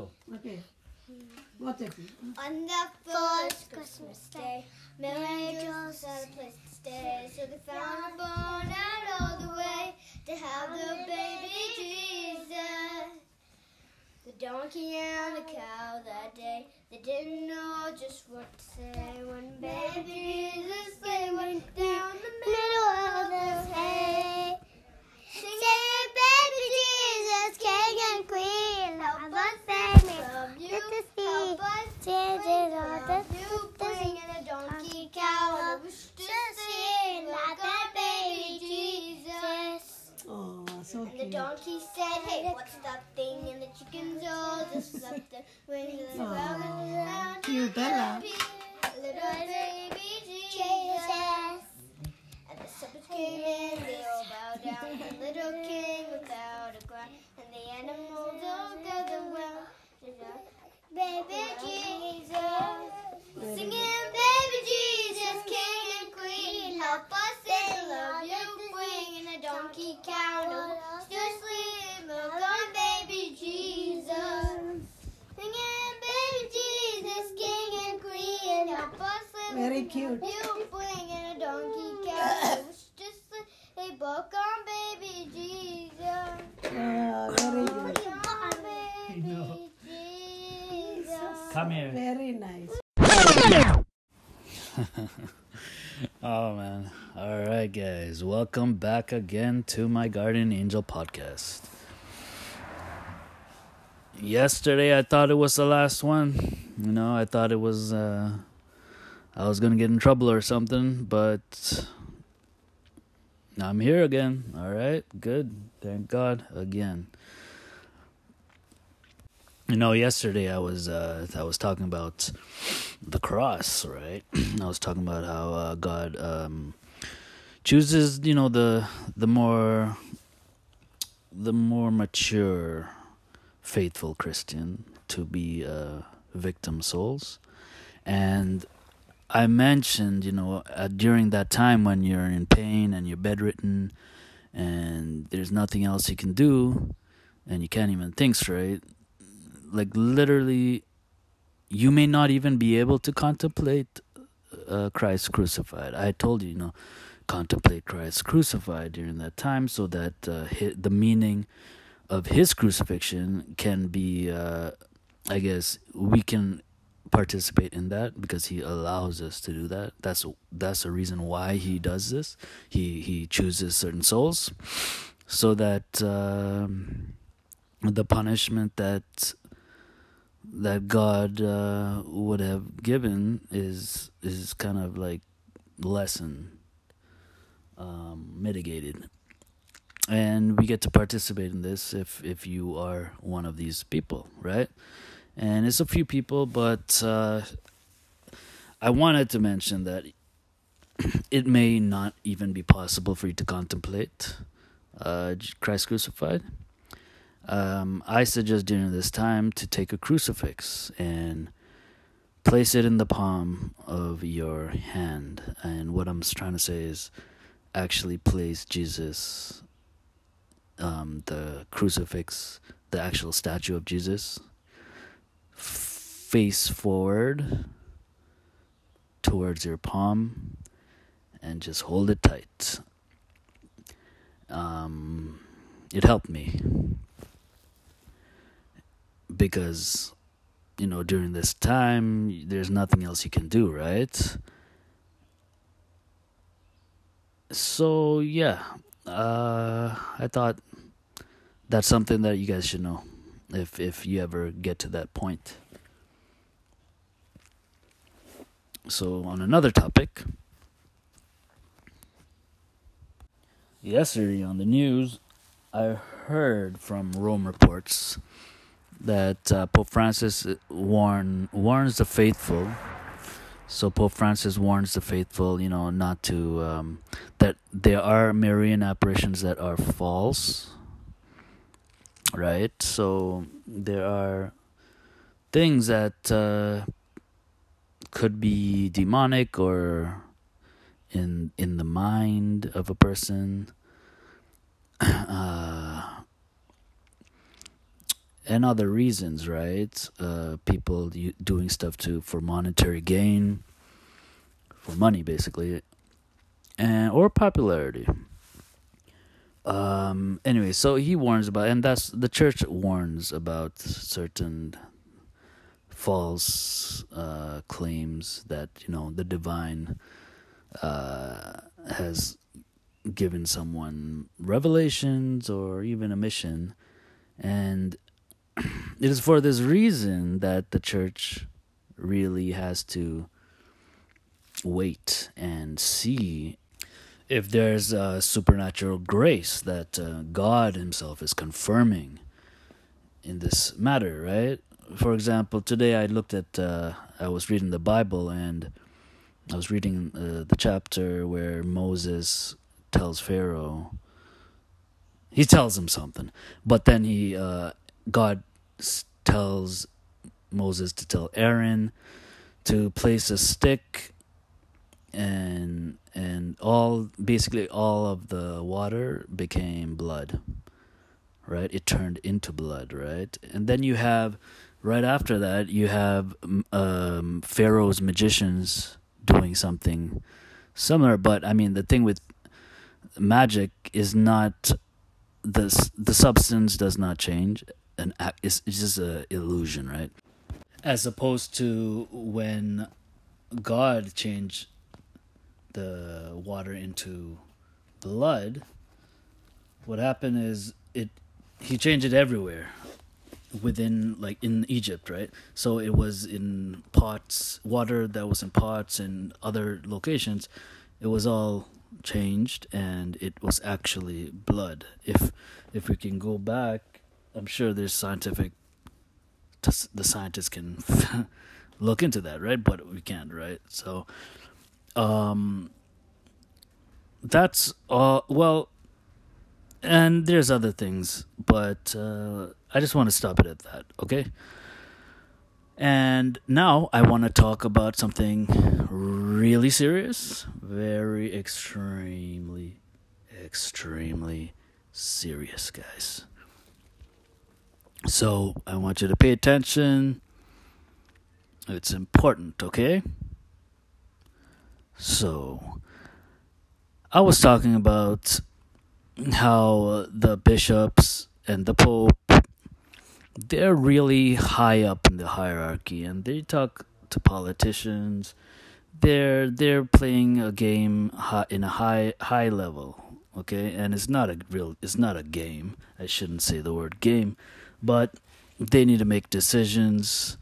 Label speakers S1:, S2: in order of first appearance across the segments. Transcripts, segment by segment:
S1: go.
S2: Okay. Watch it.
S3: On the first Christmas day, Mary and Joseph had a place to stay. So they found a barn out all the way to have the baby Jesus. The donkey and the cow that day, they didn't know just what to say when baby Jesus they went down the middle of the hay. Singing, baby Jesus, King and Queen, help us sing from you, help us sing from you, bringing a donkey cow and a rooster sing like a baby Jesus.
S2: Oh, so
S3: And the donkey said, Hey, what's that thing? And the chickens all just left the wings of the
S2: Aw,
S3: ground.
S2: cute, Ella.
S3: Little baby Jesus. And the shepherds came in, they all bowed down. The little king without a crown. And the animals all gathered round. Baby Jesus. Singing, baby Jesus, king and queen. Help us sing, love you, bring. A donkey cow, no, just sleep. Milk on baby Jesus. Singing, baby Jesus, king and queen. Help us sing.
S2: Very cute.
S3: You bring in a donkey cow. Just a book on baby Jesus.
S2: Ah, very good.
S3: Book on baby
S2: know.
S3: Jesus.
S1: Come here.
S2: Very nice.
S1: Oh man. All right, guys. Welcome back again to my Guardian Angel podcast. Yesterday I thought it was the last one. You know, I thought it was uh I was to get in trouble or something, but I'm here again. All right. Good. Thank God again. You know, yesterday I was uh I was talking about the cross, right? I was talking about how uh, God um chooses, you know, the the more the more mature faithful Christian to be uh victim souls. And I mentioned, you know, uh, during that time when you're in pain and you're bedridden and there's nothing else you can do and you can't even think straight, like literally you may not even be able to contemplate uh, Christ crucified. I told you, you know, contemplate Christ crucified during that time so that uh, hi- the meaning of his crucifixion can be, uh, I guess, we can participate in that because he allows us to do that. That's that's the reason why he does this. He he chooses certain souls so that um, the punishment that that God uh, would have given is is kind of like lessened, um, mitigated, and we get to participate in this if if you are one of these people, right? And it's a few people, but uh, I wanted to mention that it may not even be possible for you to contemplate uh, Christ crucified um, I suggest during this time to take a crucifix and place it in the palm of your hand. And what I'm trying to say is actually place Jesus, um, the crucifix, the actual statue of Jesus, face forward towards your palm and just hold it tight. Um, it helped me because you know during this time there's nothing else you can do right so yeah uh i thought that's something that you guys should know if if you ever get to that point so on another topic yesterday on the news i heard from rome reports that uh, Pope Francis warn warns the faithful. So Pope Francis warns the faithful, you know, not to um, that there are Marian apparitions that are false. Right? So there are things that uh, could be demonic or in in the mind of a person. Uh, and other reasons, right? Uh, people doing stuff to for monetary gain, for money, basically, and or popularity. Um. Anyway, so he warns about, and that's the church warns about certain false uh, claims that you know the divine uh, has given someone revelations or even a mission, and it is for this reason that the church really has to wait and see if there's a supernatural grace that uh, God Himself is confirming in this matter, right? For example, today I looked at, uh, I was reading the Bible and I was reading uh, the chapter where Moses tells Pharaoh, he tells him something, but then he, uh, God tells Moses to tell Aaron to place a stick and and all basically all of the water became blood right? It turned into blood right? And then you have right after that you have um, pharaoh's magicians doing something similar. But i mean the thing with magic is not the the substance does not change and it's, it's just a illusion right as opposed to when god changed the water into blood, what happened is it he changed it everywhere within like in Egypt, right? So it was in pots, water that was in pots and other locations. It was all changed and it was actually blood. If if we can go back, I'm sure there's scientific the scientists can look into that, right? But we can't, right? So um that's all well and there's other things but uh i just want to stop it at that okay and now i want to talk about something really serious very extremely extremely serious guys so i want you to pay attention. It's important okay? So, I was talking about how uh, the bishops and the pope they're really high up in the hierarchy and they talk to politicians. They're they're playing a game in a high high level okay? And it's not a real it's not a game. I shouldn't say the word game but they need to make decisions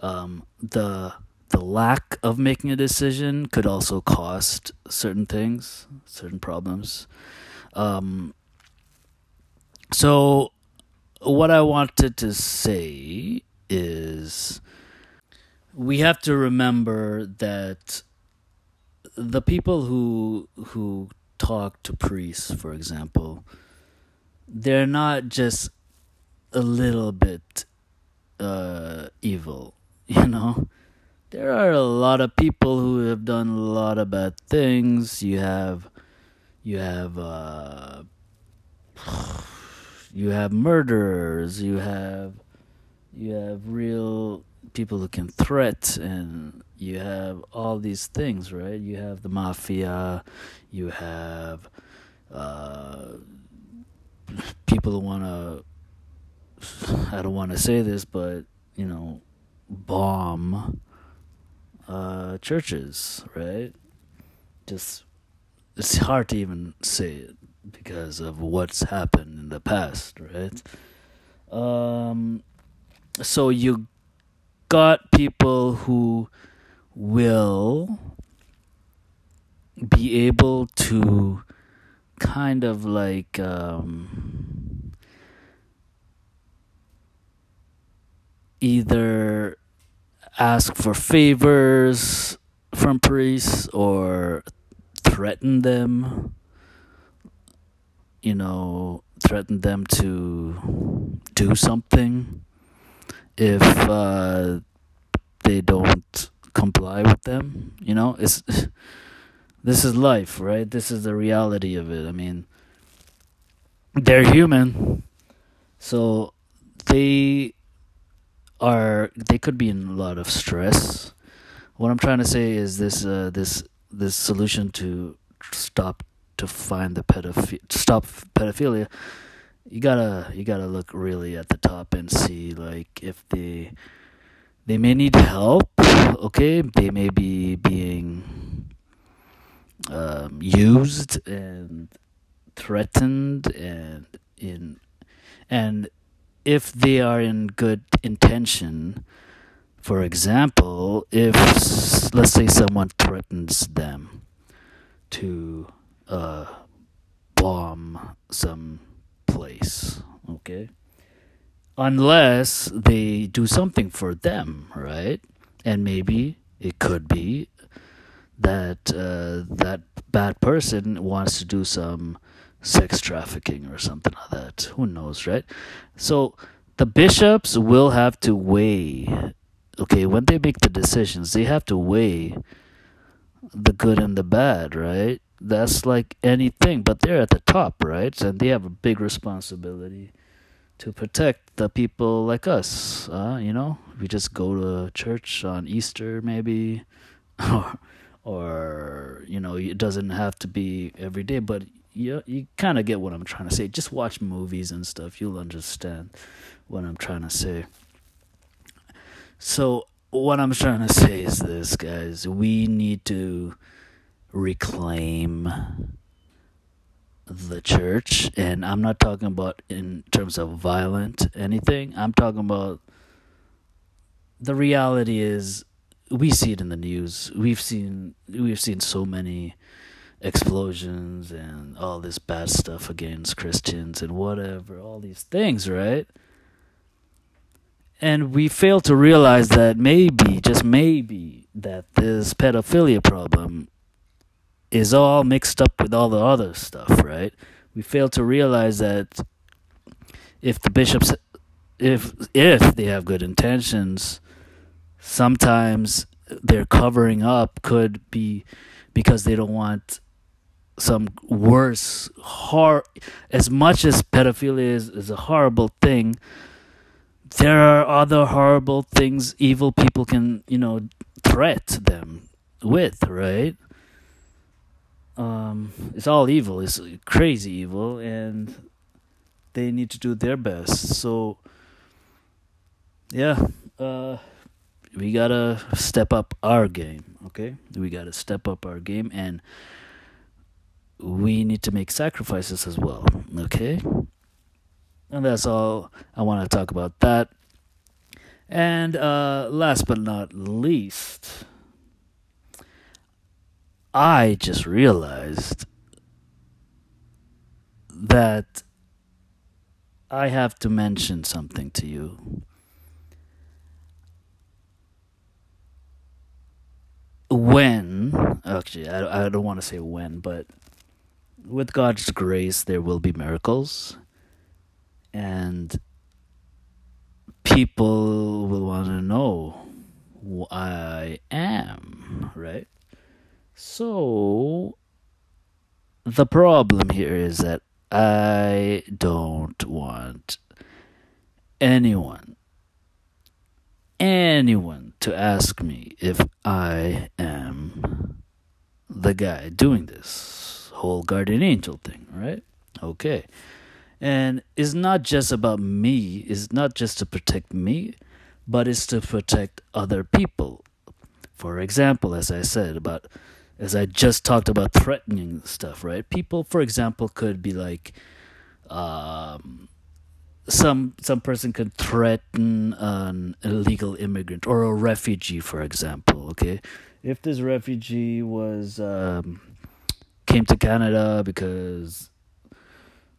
S1: um, the the lack of making a decision could also cost certain things, certain problems. Um, so, what I wanted to say is we have to remember that the people who who talk to priests, for example, they're not just a little bit uh, evil, you know there are a lot of people who have done a lot of bad things. You have, you have, uh, you have murderers. You have, you have real people who can threat, and you have all these things, right? You have the mafia. You have, uh, people who want to. I don't want to say this, but you know, bomb uh, churches, right? Just it's hard to even say it because of what's happened in the past, right? Um, so you got people who will be able to kind of like um, either ask for favors from priests or threaten them you know threaten them to do something if uh, they don't comply with them you know? It's this is life right? This is the reality of it. I mean they're human. So they are they could be in a lot of stress. What I'm trying to say is this uh, this this solution to stop to find the pedophi- stop pedophilia. You gotta you gotta look really at the top and see like if they they may need help. Okay, they may be being um, used and threatened and in and if they are in good intention. For example if let's say someone threatens them to uh, bomb some place okay? Unless they do something for them right? And maybe it could be that uh, that bad person wants to do some sex trafficking or something like that. Who knows, right? So the bishops will have to weigh. Okay, when they make the decisions, they have to weigh the good and the bad, right? That's like anything, but they're at the top, right? And they have a big responsibility to protect the people like us. Uh, you know, we just go to church on Easter, maybe, or or you know it doesn't have to be every day but you you kind of get what I'm trying to say. Just watch movies and stuff. You'll understand what I'm trying to say. So what I'm trying to say is this guys. We need to reclaim the church. And I'm not talking about in terms of violent anything. I'm talking about the reality is we see it in the news. We've seen we've seen so many explosions and all this bad stuff against Christians and whatever, all these things, right? And we fail to realize that maybe, just maybe, that this pedophilia problem is all mixed up with all the other stuff, right? We fail to realize that if the bishops if if they have good intentions, sometimes their covering up could be because they don't want some worse hor as much as pedophilia is, is a horrible thing there are other horrible things evil people can you know threat them with right? Um it's all evil. It's crazy evil and they need to do their best. So yeah uh we gotta step up our game okay? We gotta step up our game and we need to make sacrifices as well okay? And that's all i want to talk about that. And uh last but not least i just realized that i have to mention something to you. When actually I, I don't want to say when but with god's grace there will be miracles. And people will want to know who i am right? So the problem here is that i don't want anyone anyone to ask me if I am the guy doing this whole guardian angel thing, right? Okay. And it's not just about me, it's not just to protect me, but it's to protect other people. For example, as I said about as I just talked about threatening stuff, right? People, for example, could be like um some some person could threaten an illegal immigrant or a refugee, for example. Okay, if this refugee was um, came to Canada because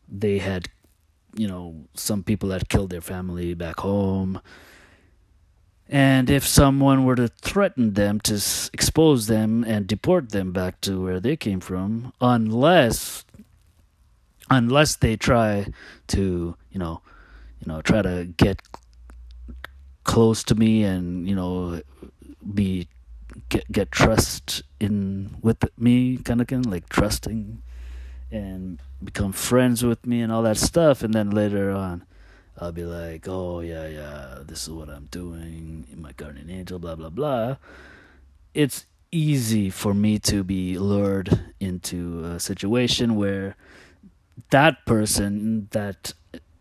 S1: they had, you know, some people had killed their family back home, and if someone were to threaten them to expose them and deport them back to where they came from, unless unless they try to, you know, you know, try to get close to me and you know be get get trust in with me kind of thing like trusting and become friends with me and all that stuff and then later on I'll be like, oh yeah, yeah, this is what I'm doing, in my guardian angel, blah blah blah. It's easy for me to be lured into a situation where that person, that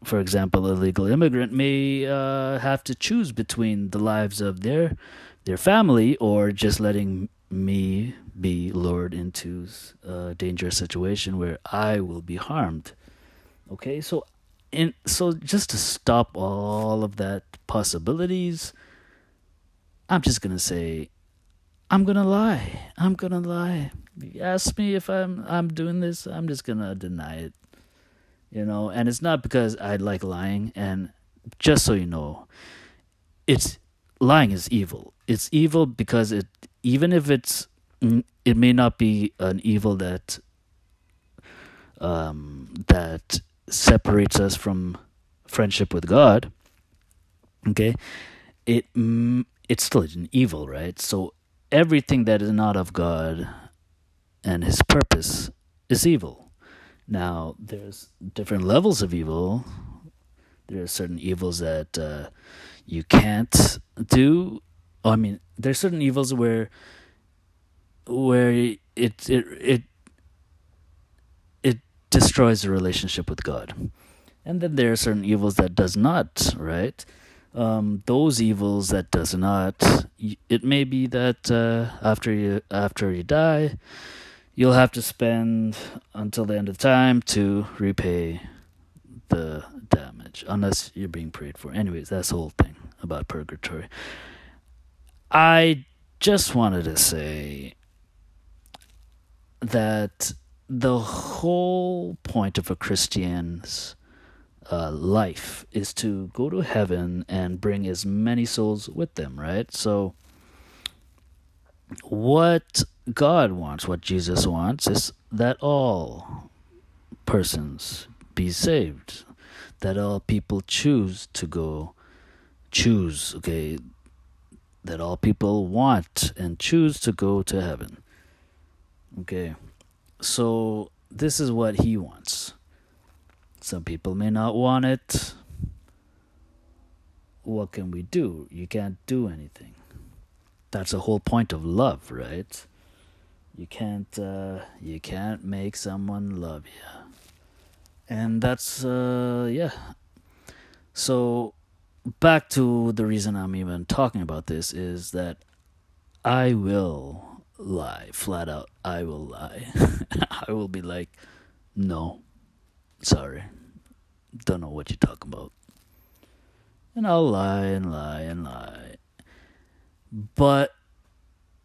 S1: for example, illegal immigrant, may uh, have to choose between the lives of their their family or just letting me be lured into a dangerous situation where I will be harmed. Okay, so and so just to stop all of that possibilities, I'm just gonna say, I'm gonna lie. I'm gonna lie. You ask me if I'm I'm doing this, I'm just gonna deny it. You know, and it's not because I like lying. And just so you know, it's lying is evil. It's evil because it even if it's it may not be an evil that um, that separates us from friendship with God. Okay, it it's still an evil, right? So everything that is not of God and His purpose is evil. Now, there's different levels of evil. There are certain evils that uh, you can't do. I mean, there's certain evils where where it it it it destroys the relationship with God, and then there are certain evils that does not. Right, um, those evils that does not. It may be that uh, after you after you die, you'll have to spend until the end of time to repay the damage, unless you're being prayed for. Anyways, that's the whole thing about purgatory. I just wanted to say that the whole point of a Christian's uh, life is to go to heaven and bring as many souls with them, right? So, what God wants, what Jesus wants, is that all persons be saved, that all people choose to go, choose, okay, that all people want and choose to go to heaven. Okay, so this is what he wants. Some people may not want it. What can we do? You can't do anything. That's the whole point of love, right? You can't uh, you can't make someone love you. And that's uh yeah. So back to the reason I'm even talking about this is that I will lie flat out i will lie. I will be like no sorry don't know what you're talking about. And i'll lie and lie and lie. But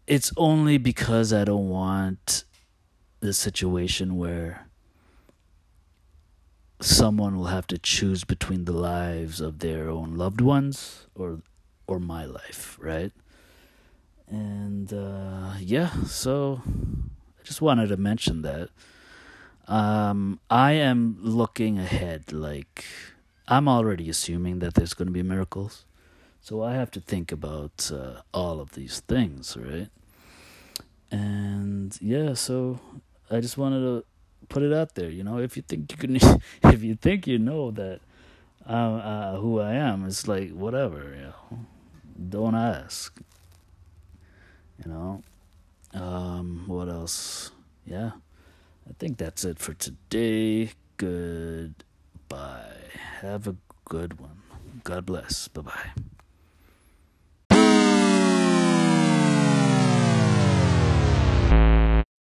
S1: it's only because i don't want the situation where someone will have to choose between the lives of their own loved ones or or my life right and uh, yeah, so I just wanted to mention that. Um, I am looking ahead, like I'm already assuming that there's going to be miracles, so I have to think about uh, all of these things, right? And yeah, so I just wanted to put it out there. You know, if you think you can, if you think you know that I'm uh, who I am, it's like whatever. You know, don't ask. You know, um, what else? Yeah, I think that's it for today. Goodbye. Have a good one. God bless. Bye bye.